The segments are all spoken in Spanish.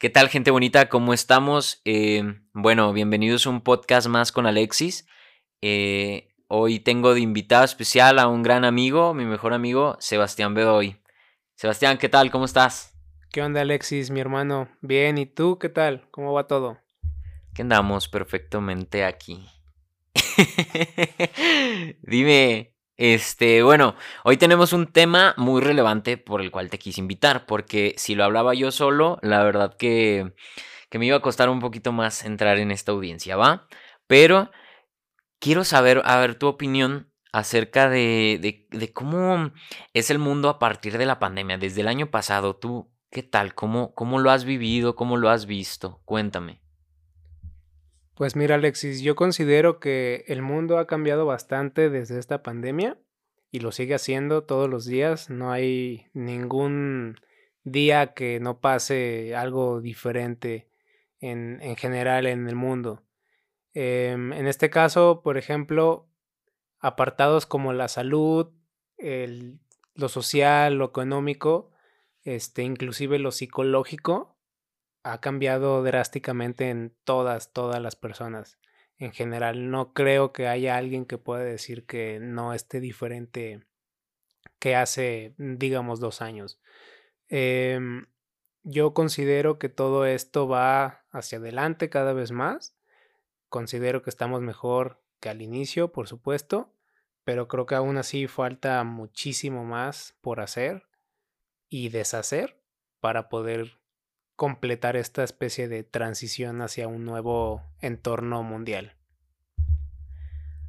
¿Qué tal, gente bonita? ¿Cómo estamos? Eh, bueno, bienvenidos a un podcast más con Alexis. Eh, hoy tengo de invitado especial a un gran amigo, mi mejor amigo, Sebastián Bedoy. Sebastián, ¿qué tal? ¿Cómo estás? ¿Qué onda, Alexis, mi hermano? Bien, ¿y tú qué tal? ¿Cómo va todo? Que andamos perfectamente aquí. Dime, este, bueno, hoy tenemos un tema muy relevante por el cual te quise invitar, porque si lo hablaba yo solo, la verdad que, que me iba a costar un poquito más entrar en esta audiencia, ¿va? Pero quiero saber, a tu opinión acerca de, de, de, cómo es el mundo a partir de la pandemia, desde el año pasado. ¿Tú qué tal? ¿Cómo, cómo lo has vivido? ¿Cómo lo has visto? Cuéntame. Pues mira, Alexis, yo considero que el mundo ha cambiado bastante desde esta pandemia y lo sigue haciendo todos los días. No hay ningún día que no pase algo diferente en, en general en el mundo. Eh, en este caso, por ejemplo, apartados como la salud, el, lo social, lo económico, este, inclusive lo psicológico, ha cambiado drásticamente en todas, todas las personas en general. No creo que haya alguien que pueda decir que no esté diferente que hace, digamos, dos años. Eh, yo considero que todo esto va hacia adelante cada vez más. Considero que estamos mejor que al inicio, por supuesto, pero creo que aún así falta muchísimo más por hacer y deshacer para poder completar esta especie de transición hacia un nuevo entorno mundial.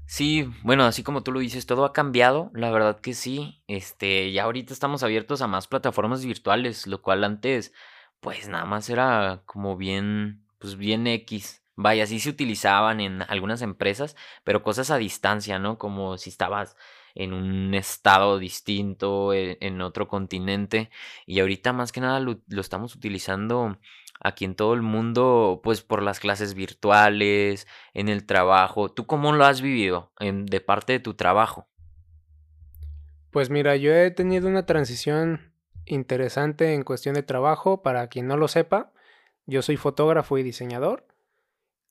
Sí, bueno, así como tú lo dices, todo ha cambiado, la verdad que sí. Este, ya ahorita estamos abiertos a más plataformas virtuales, lo cual antes, pues nada más era como bien, pues bien X. Vaya, sí se utilizaban en algunas empresas, pero cosas a distancia, ¿no? Como si estabas en un estado distinto, e, en, otro continente. Y ahorita más que nada lo, estamos utilizando aquí en todo el mundo, pues por las clases virtuales, en el trabajo. ¿Tú cómo lo has vivido en, de parte de tu trabajo? Pues mira, yo he tenido una transición interesante en cuestión de trabajo. Para quien no lo sepa, yo soy fotógrafo y diseñador.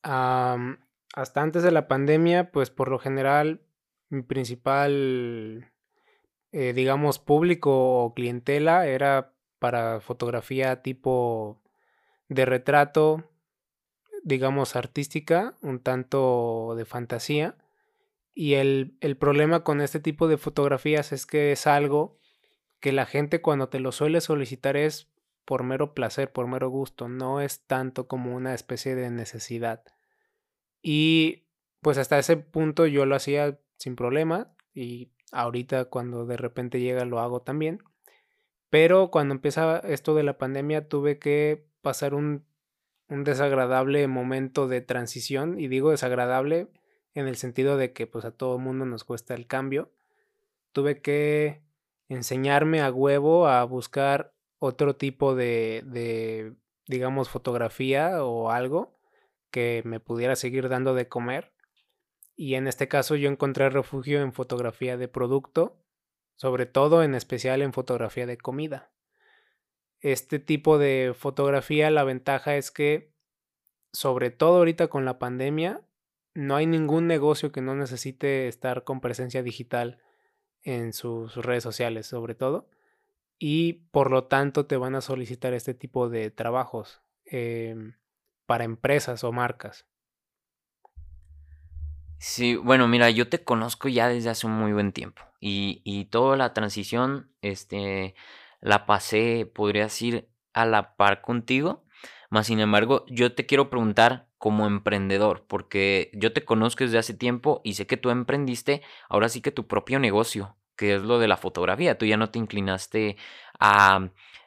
hasta antes de la pandemia, pues por lo general mi principal, eh, digamos, público o clientela era para fotografía tipo de retrato, digamos, artística, un tanto de fantasía. Y el, el, problema con este tipo de fotografías es que es algo que la gente cuando te lo suele solicitar es por mero placer, por mero gusto, no es tanto como una especie de necesidad. Y pues hasta ese punto yo lo hacía sin problema y ahorita cuando de repente llega lo hago también. Pero cuando empieza esto de la pandemia tuve que pasar un, un desagradable momento de transición y digo desagradable en el sentido de que pues a todo el mundo nos cuesta el cambio. Tuve que enseñarme a huevo a buscar otro tipo de, de digamos, fotografía o algo que me pudiera seguir dando de comer y en este caso yo encontré refugio en fotografía de producto, sobre todo en especial en fotografía de comida. Este tipo de fotografía, la ventaja es que, sobre todo ahorita con la pandemia, no hay ningún negocio que no necesite estar con presencia digital en sus redes sociales, sobre todo. Y por lo tanto te van a solicitar este tipo de trabajos eh, para empresas o marcas. Sí, bueno, mira, yo te conozco ya desde hace un muy buen tiempo y, y toda la transición, este, la pasé, podría decir, a la par contigo. Más sin embargo, yo te quiero preguntar como emprendedor, porque yo te conozco desde hace tiempo y sé que tú emprendiste ahora sí que tu propio negocio, que es lo de la fotografía. Tú ya no te inclinaste a,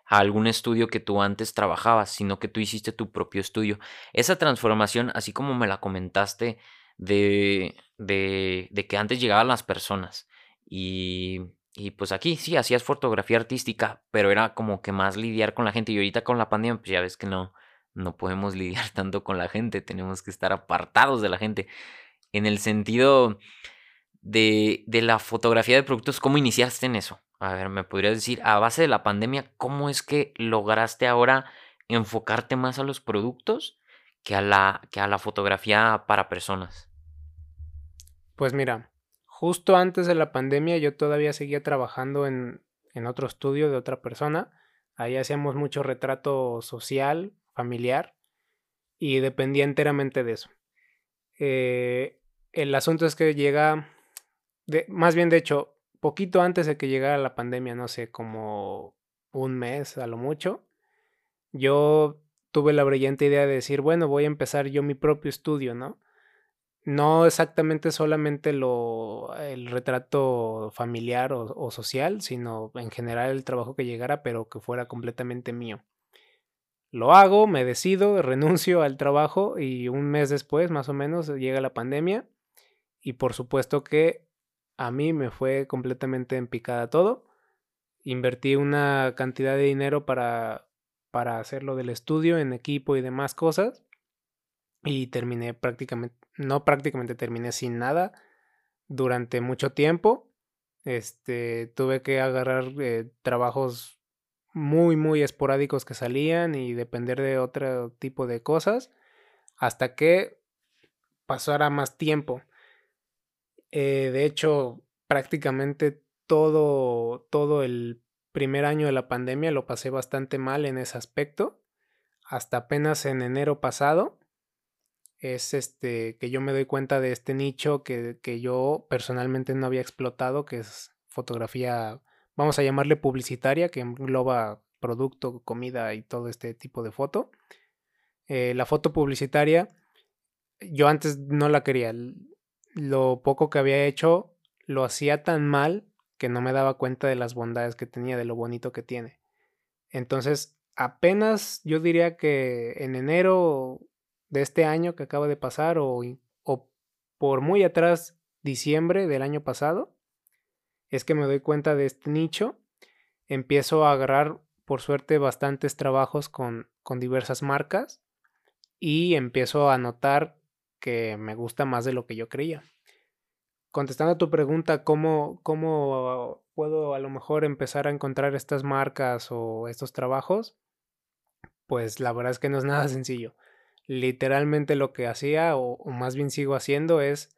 a algún estudio que tú antes trabajabas, sino que tú hiciste tu propio estudio. Esa transformación, así como me la comentaste, de, de, de que antes llegaban las personas y, y pues aquí sí, hacías fotografía artística, pero era como que más lidiar con la gente y ahorita con la pandemia pues ya ves que no, no podemos lidiar tanto con la gente, tenemos que estar apartados de la gente. En el sentido de, de la fotografía de productos, ¿cómo iniciaste en eso? A ver, ¿me podrías decir, a base de la pandemia, cómo es que lograste ahora enfocarte más a los productos que a la, que a la fotografía para personas? Pues mira, justo antes de la pandemia yo todavía seguía trabajando en, en otro estudio de otra persona. Ahí hacíamos mucho retrato social, familiar, y dependía enteramente de eso. Eh, el asunto es que llega, de, más bien de hecho, poquito antes de que llegara la pandemia, no sé, como un mes a lo mucho, yo tuve la brillante idea de decir, bueno, voy a empezar yo mi propio estudio, ¿no? No exactamente solamente lo, el retrato familiar o, o, social, sino en general el trabajo que llegara, pero que fuera completamente mío. Lo hago, me decido, renuncio al trabajo y un mes después, más o menos, llega la pandemia y por supuesto que a mí me fue completamente en picada todo. Invertí una cantidad de dinero para, para hacerlo del estudio en equipo y demás cosas y terminé prácticamente, no prácticamente terminé sin nada durante mucho tiempo. Este, tuve que agarrar eh, trabajos muy, muy esporádicos que salían y depender de otro tipo de cosas hasta que pasara más tiempo. Eh, de hecho, prácticamente todo, todo el primer año de la pandemia lo pasé bastante mal en ese aspecto. Hasta apenas en enero pasado es este que yo me doy cuenta de este nicho que, que yo personalmente no había explotado, que es fotografía, vamos a llamarle publicitaria, que engloba producto, comida y todo este tipo de foto. Eh, la foto publicitaria, yo antes no la quería. Lo poco que había hecho lo hacía tan mal que no me daba cuenta de las bondades que tenía, de lo bonito que tiene. Entonces, apenas yo diría que en enero de este año que acaba de pasar o, o por muy atrás diciembre del año pasado, es que me doy cuenta de este nicho, empiezo a agarrar por suerte bastantes trabajos con, con diversas marcas y empiezo a notar que me gusta más de lo que yo creía. Contestando a tu pregunta, ¿cómo, ¿cómo puedo a lo mejor empezar a encontrar estas marcas o estos trabajos? Pues la verdad es que no es nada sencillo literalmente lo que hacía, o, más bien sigo haciendo, es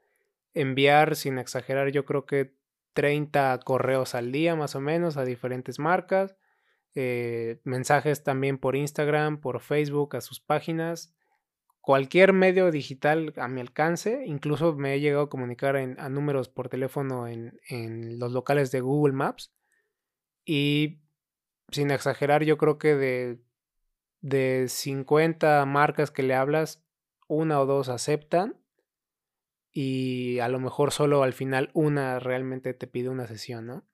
enviar, sin exagerar, yo creo que 30 correos al día más o menos a diferentes marcas, eh, mensajes también por Instagram, por Facebook, a sus páginas, cualquier medio digital a mi alcance, incluso me he llegado a comunicar en, a números por teléfono en, en los locales de Google Maps y sin exagerar yo creo que de de 50 marcas que le hablas, una o dos aceptan y a lo mejor solo al final una realmente te pide una sesión, ¿no?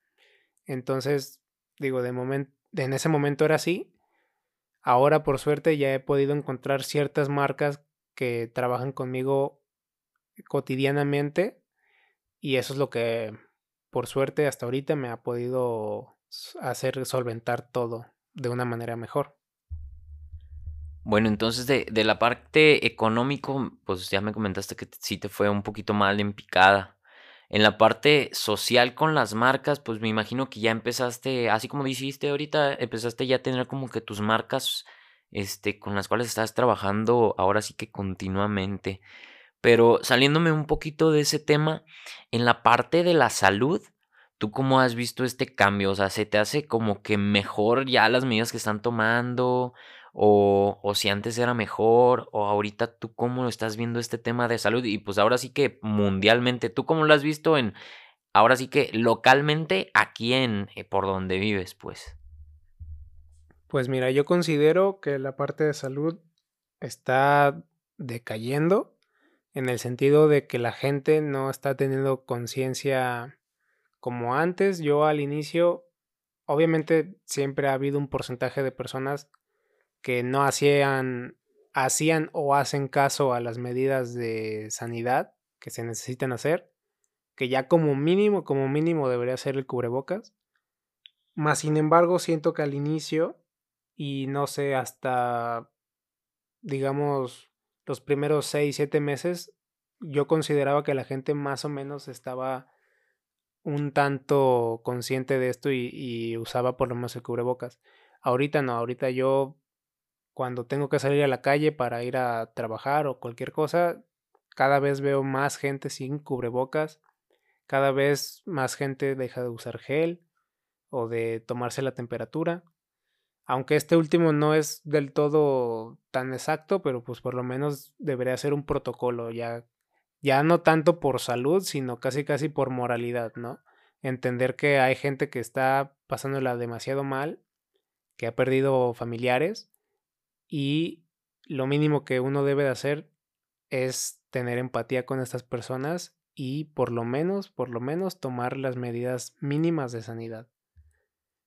Entonces, digo, de momento, en ese momento era así. Ahora, por suerte, ya he podido encontrar ciertas marcas que trabajan conmigo cotidianamente y eso es lo que, por suerte, hasta ahorita me ha podido hacer solventar todo de una manera mejor. Bueno, entonces de, de la parte económico, pues ya me comentaste que sí te fue un poquito mal en picada. En la parte social con las marcas, pues me imagino que ya empezaste, así como dijiste ahorita, empezaste ya a tener como que tus marcas, este, con las cuales estás trabajando ahora sí que continuamente. Pero saliéndome un poquito de ese tema, en la parte de la salud, ¿tú cómo has visto este cambio? O sea, ¿se te hace como que mejor ya las medidas que están tomando? O, o si antes era mejor, o ahorita tú cómo estás viendo este tema de salud y pues ahora sí que mundialmente, ¿tú cómo lo has visto en, ahora sí que localmente aquí en, eh, por donde vives, pues? Pues mira, yo considero que la parte de salud está decayendo en el sentido de que la gente no está teniendo conciencia como antes. Yo al inicio, obviamente siempre ha habido un porcentaje de personas que no hacían, hacían o hacen caso a las medidas de sanidad que se necesitan hacer, que ya como mínimo, como mínimo debería ser el cubrebocas. Más sin embargo, siento que al inicio, y no sé, hasta, digamos, los primeros 6, 7 meses, yo consideraba que la gente más o menos estaba un tanto consciente de esto y, y usaba por lo menos el cubrebocas. Ahorita no, ahorita yo cuando tengo que salir a la calle para ir a trabajar o cualquier cosa, cada vez veo más gente sin cubrebocas, cada vez más gente deja de usar gel o de tomarse la temperatura. Aunque este último no es del todo tan exacto, pero pues por lo menos debería ser un protocolo ya ya no tanto por salud, sino casi casi por moralidad, ¿no? Entender que hay gente que está pasándola demasiado mal, que ha perdido familiares y lo mínimo que uno debe de hacer es tener empatía con estas personas y por lo menos, por lo menos tomar las medidas mínimas de sanidad.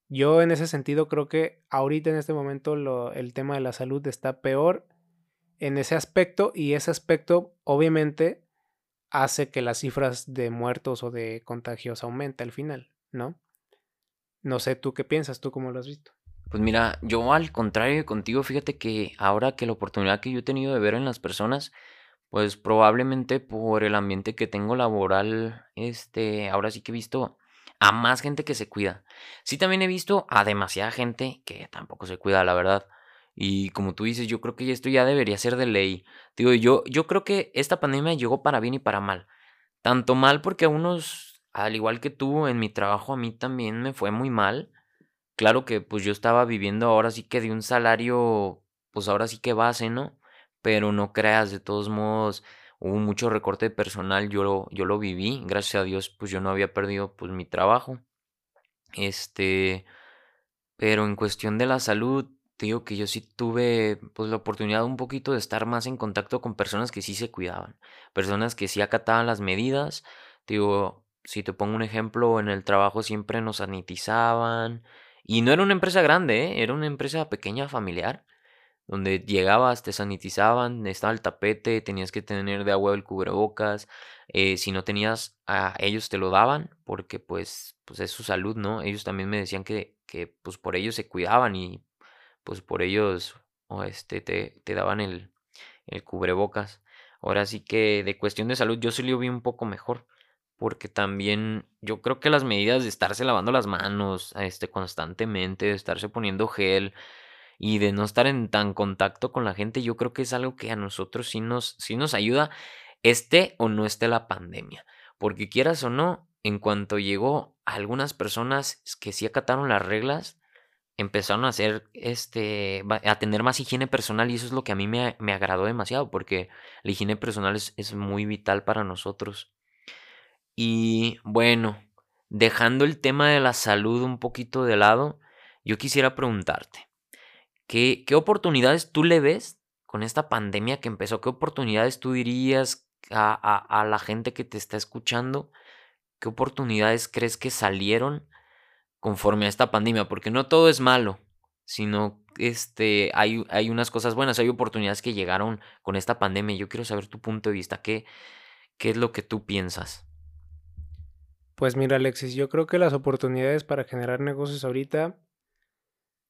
Yo en ese sentido creo que ahorita en este momento lo, el tema de la salud está peor en ese aspecto y ese aspecto obviamente hace que las cifras de muertos o de contagios aumente al final, ¿no? No sé tú qué piensas, tú cómo lo has visto. Pues mira, yo al contrario de contigo, fíjate que ahora que la oportunidad que yo he tenido de ver en las personas, pues probablemente por el ambiente que tengo laboral, este, ahora sí que he visto a más gente que se cuida. Sí también he visto a demasiada gente que tampoco se cuida, la verdad. Y como tú dices, yo creo que esto ya debería ser de ley. Digo, yo, yo creo que esta pandemia llegó para bien y para mal. Tanto mal porque a unos, al igual que tú, en mi trabajo a mí también me fue muy mal. Claro que pues yo estaba viviendo ahora sí que de un salario, pues ahora sí que base, ¿no? Pero no creas, de todos modos, hubo mucho recorte personal, yo lo, yo lo viví, gracias a Dios, pues yo no había perdido pues mi trabajo. Este, pero en cuestión de la salud, digo que yo sí tuve pues la oportunidad un poquito de estar más en contacto con personas que sí se cuidaban, personas que sí acataban las medidas. Si te pongo un ejemplo, en el trabajo siempre nos sanitizaban y no era una empresa grande, ¿eh? era una empresa pequeña familiar donde llegabas, te sanitizaban, estaba el tapete, tenías que tener de agua el cubrebocas, eh, si no tenías, a ellos te lo daban, porque pues, pues es su salud, ¿no? Ellos también me decían que, que pues por ellos se cuidaban y pues por ellos o este, te, te daban el, el cubrebocas. Ahora sí que de cuestión de salud yo sí lo vi un poco mejor. Porque también yo creo que las medidas de estarse lavando las manos este, constantemente, de estarse poniendo gel y de no estar en tan contacto con la gente, yo creo que es algo que a nosotros sí nos, sí nos ayuda, esté o no esté la pandemia. Porque quieras o no, en cuanto llegó algunas personas que sí acataron las reglas, empezaron a hacer, este, a tener más higiene personal y eso es lo que a mí me, me agradó demasiado porque la higiene personal es, es, muy vital para nosotros. Y bueno, dejando el tema de la salud un poquito de lado, yo quisiera preguntarte, ¿qué, qué oportunidades tú le ves con esta pandemia que empezó? ¿Qué oportunidades tú dirías a, a, a la gente que te está escuchando? ¿Qué oportunidades crees que salieron? conforme a esta pandemia, porque no todo es malo, sino este, hay, hay unas cosas buenas, hay oportunidades que llegaron con esta pandemia. Yo quiero saber tu punto de vista, ¿qué, qué es lo que tú piensas? Pues mira, Alexis, yo creo que las oportunidades para generar negocios ahorita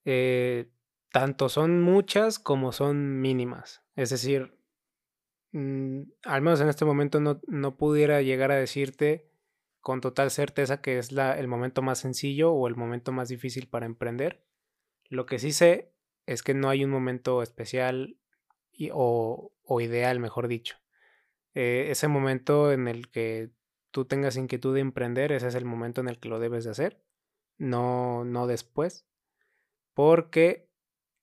eh, tanto son muchas como son mínimas. Es decir, mmm, al menos en este momento no, no pudiera llegar a decirte con total certeza que es la, el momento más sencillo o el momento más difícil para emprender. Lo que sí sé es que no hay un momento especial y, o, o, ideal, mejor dicho. Eh, ese momento en el que tú tengas inquietud de emprender, ese es el momento en el que lo debes de hacer, no, no después. Porque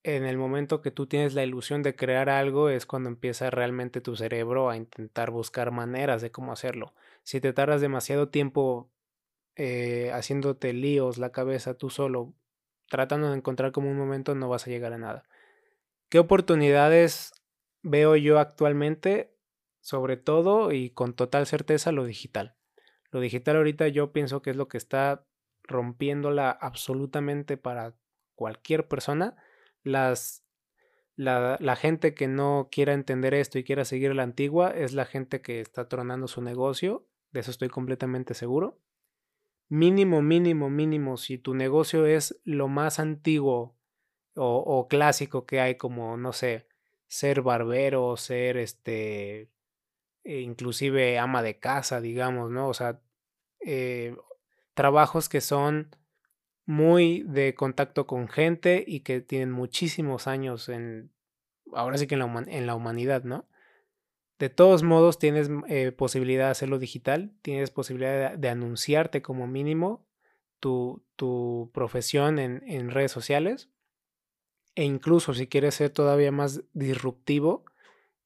en el momento que tú tienes la ilusión de crear algo es cuando empieza realmente tu cerebro a intentar buscar maneras de cómo hacerlo si te tardas demasiado tiempo eh, haciéndote líos la cabeza tú solo, tratando de encontrar como un momento, no vas a llegar a nada. ¿Qué oportunidades veo yo actualmente? Sobre todo y con total certeza lo digital. Lo digital ahorita yo pienso que es lo que está rompiéndola absolutamente para cualquier persona. Las, la, gente que no quiera entender esto y quiera seguir la antigua es la gente que está tronando su negocio de eso estoy completamente seguro. Mínimo, mínimo, mínimo, si tu negocio es lo más antiguo o, o clásico que hay, como, no sé, ser barbero, ser este, e inclusive ama de casa, digamos, ¿no? O sea, eh, trabajos que son muy de contacto con gente y que tienen muchísimos años en, ahora sí que en la, en la humanidad, ¿no? De todos modos, tienes eh, posibilidad de hacerlo digital, tienes posibilidad de, anunciarte como mínimo tu, tu profesión en, en, redes sociales. E incluso si quieres ser todavía más disruptivo,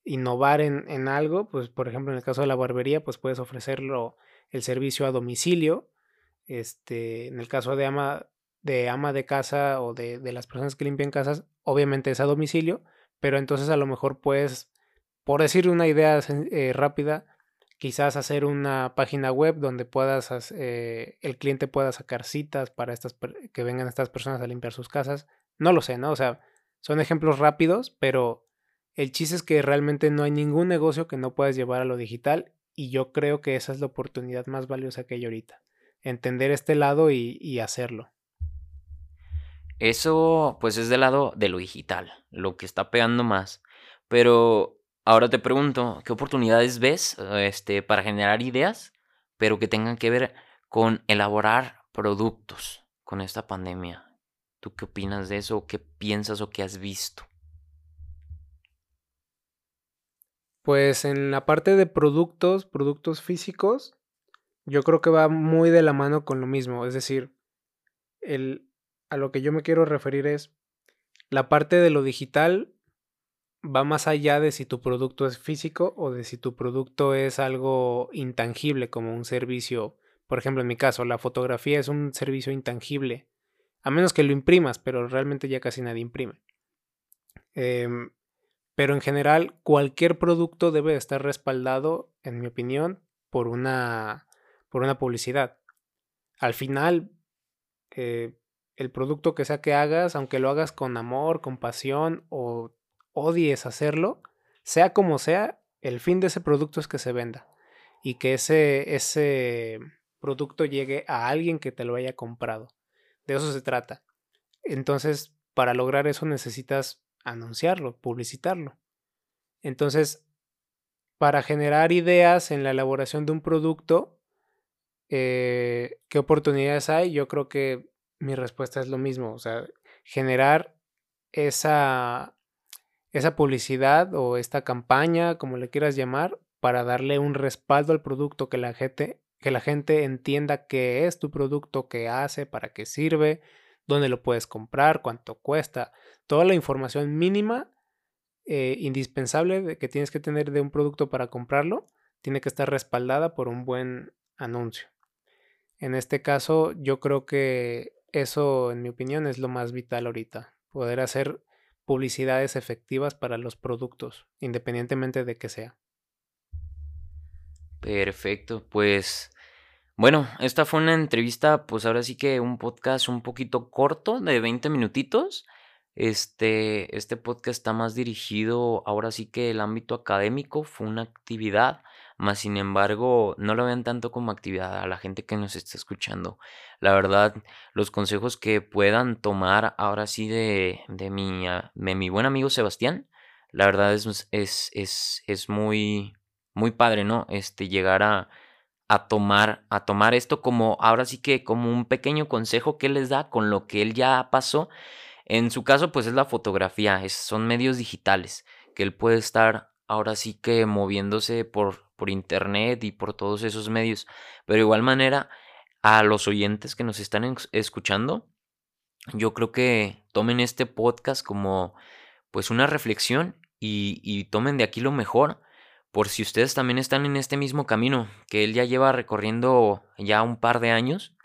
innovar en, en, algo, pues por ejemplo en el caso de la barbería, pues puedes ofrecerlo el servicio a domicilio. Este, en el caso de ama de, ama de casa o de, de las personas que limpian casas, obviamente es a domicilio, pero entonces a lo mejor puedes por decir una idea eh, rápida, quizás hacer una página web donde puedas, eh, el cliente pueda sacar citas para estas, que vengan estas personas a limpiar sus casas. No lo sé, ¿no? O sea, son ejemplos rápidos, pero el chiste es que realmente no hay ningún negocio que no puedas llevar a lo digital y yo creo que esa es la oportunidad más valiosa que hay ahorita. Entender este lado y, hacerlo. Eso pues es del lado de lo digital, lo que está pegando más. Pero Ahora te pregunto, ¿qué oportunidades ves este, para generar ideas, pero que tengan que ver con elaborar productos con esta pandemia? ¿Tú qué opinas de eso? ¿Qué piensas o qué has visto? Pues en la parte de productos, productos físicos, yo creo que va muy de la mano con lo mismo. Es decir, el, a lo que yo me quiero referir es la parte de lo digital va más allá de si tu producto es físico o de si tu producto es algo intangible como un servicio. Por ejemplo, en mi caso, la fotografía es un servicio intangible, a menos que lo imprimas, pero realmente ya casi nadie imprime. Em, pero en general, cualquier producto debe estar respaldado, en mi opinión, por una, por una publicidad. Al final, eh, el producto que sea que hagas, aunque lo hagas con amor, con pasión o odies hacerlo, sea como sea, el fin de ese producto es que se venda y que ese, ese producto llegue a alguien que te lo haya comprado. De eso se trata. Entonces, para lograr eso necesitas anunciarlo, publicitarlo. Entonces, para generar ideas en la elaboración de un producto, eh, ¿qué oportunidades hay? Yo creo que mi respuesta es lo mismo, o sea, generar esa esa publicidad o esta campaña, como le quieras llamar, para darle un respaldo al producto que la gente, que la gente entienda qué es tu producto, qué hace, para qué sirve, dónde lo puedes comprar, cuánto cuesta, toda la información mínima eh, indispensable que tienes que tener de un producto para comprarlo, tiene que estar respaldada por un buen anuncio. En este caso, yo creo que eso, en mi opinión, es lo más vital ahorita. Poder hacer publicidades efectivas para los productos, independientemente de que sea. Perfecto, pues bueno, esta fue una entrevista, pues ahora sí que un podcast un poquito corto, de 20 minutitos. Este, este podcast está más dirigido ahora sí que el ámbito académico, fue una actividad más sin embargo, no lo vean tanto como actividad a la gente que nos está escuchando. La verdad, los consejos que puedan tomar ahora sí de, de, mi, ah, de mi buen amigo Sebastián, la verdad es, es, es, es muy, muy padre, ¿no? Este, llegar a, a tomar, a tomar esto como, ahora sí que como un pequeño consejo que él les da con lo que él ya pasó. En su caso, pues es la fotografía, es, son medios digitales, que él puede estar ahora sí que moviéndose por por internet y por todos esos medios. Pero de igual manera, a los oyentes que nos están escuchando, yo creo que tomen este podcast como pues una reflexión y, y tomen de aquí lo mejor por si ustedes también están en este mismo camino que él ya lleva recorriendo ya un par de años.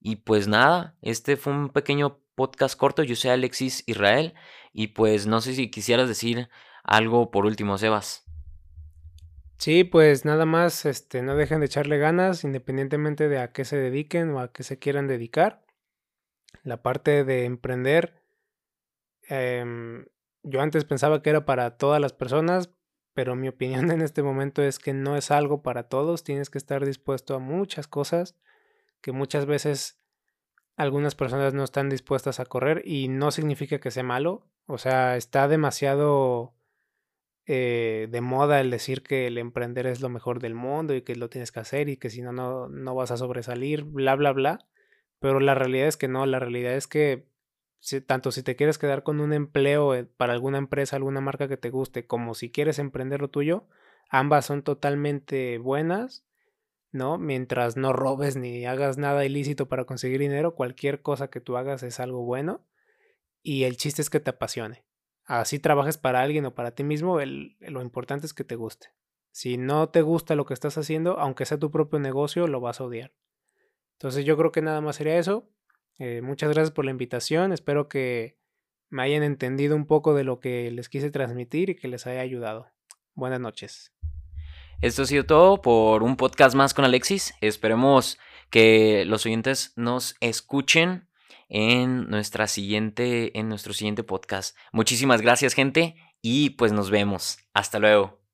Y pues nada, este fue un pequeño podcast corto. Yo soy Alexis Israel y pues no sé si quisieras decir algo por último, Sebas. Sí, pues nada más, este, no dejen de echarle ganas, independientemente de a qué se dediquen o a qué se quieran dedicar. La parte de emprender, em, yo antes pensaba que era para todas las personas, pero mi opinión en este momento es que no es algo para todos, tienes que estar dispuesto a muchas cosas que muchas veces algunas personas no están dispuestas a correr y no significa que sea malo, o sea, está demasiado eh, de moda el decir que el emprender es lo mejor del mundo y que lo tienes que hacer y que si no, no, vas a sobresalir, bla, bla, bla. Pero la realidad es que no, la realidad es que tanto si te quieres quedar con un empleo eh, para alguna empresa, alguna marca que te guste, como si quieres emprender lo tuyo, ambas son totalmente buenas, ¿no? Mientras no robes ni hagas nada ilícito para conseguir dinero, cualquier cosa que tú hagas es algo bueno y el chiste es que te apasione. Así trabajes para alguien o para ti mismo, lo importante es que te guste. Si no te gusta lo que estás haciendo, aunque sea tu propio negocio, lo vas a odiar. Entonces yo creo que nada más sería eso. Eh, muchas gracias por la invitación. Espero que me hayan entendido un poco de lo que les quise transmitir y que les haya ayudado. Buenas noches. Esto ha sido todo por un podcast más con Alexis. Esperemos que los oyentes nos escuchen en nuestra siguiente en nuestro siguiente podcast. Muchísimas gracias, gente, y pues nos vemos. Hasta luego.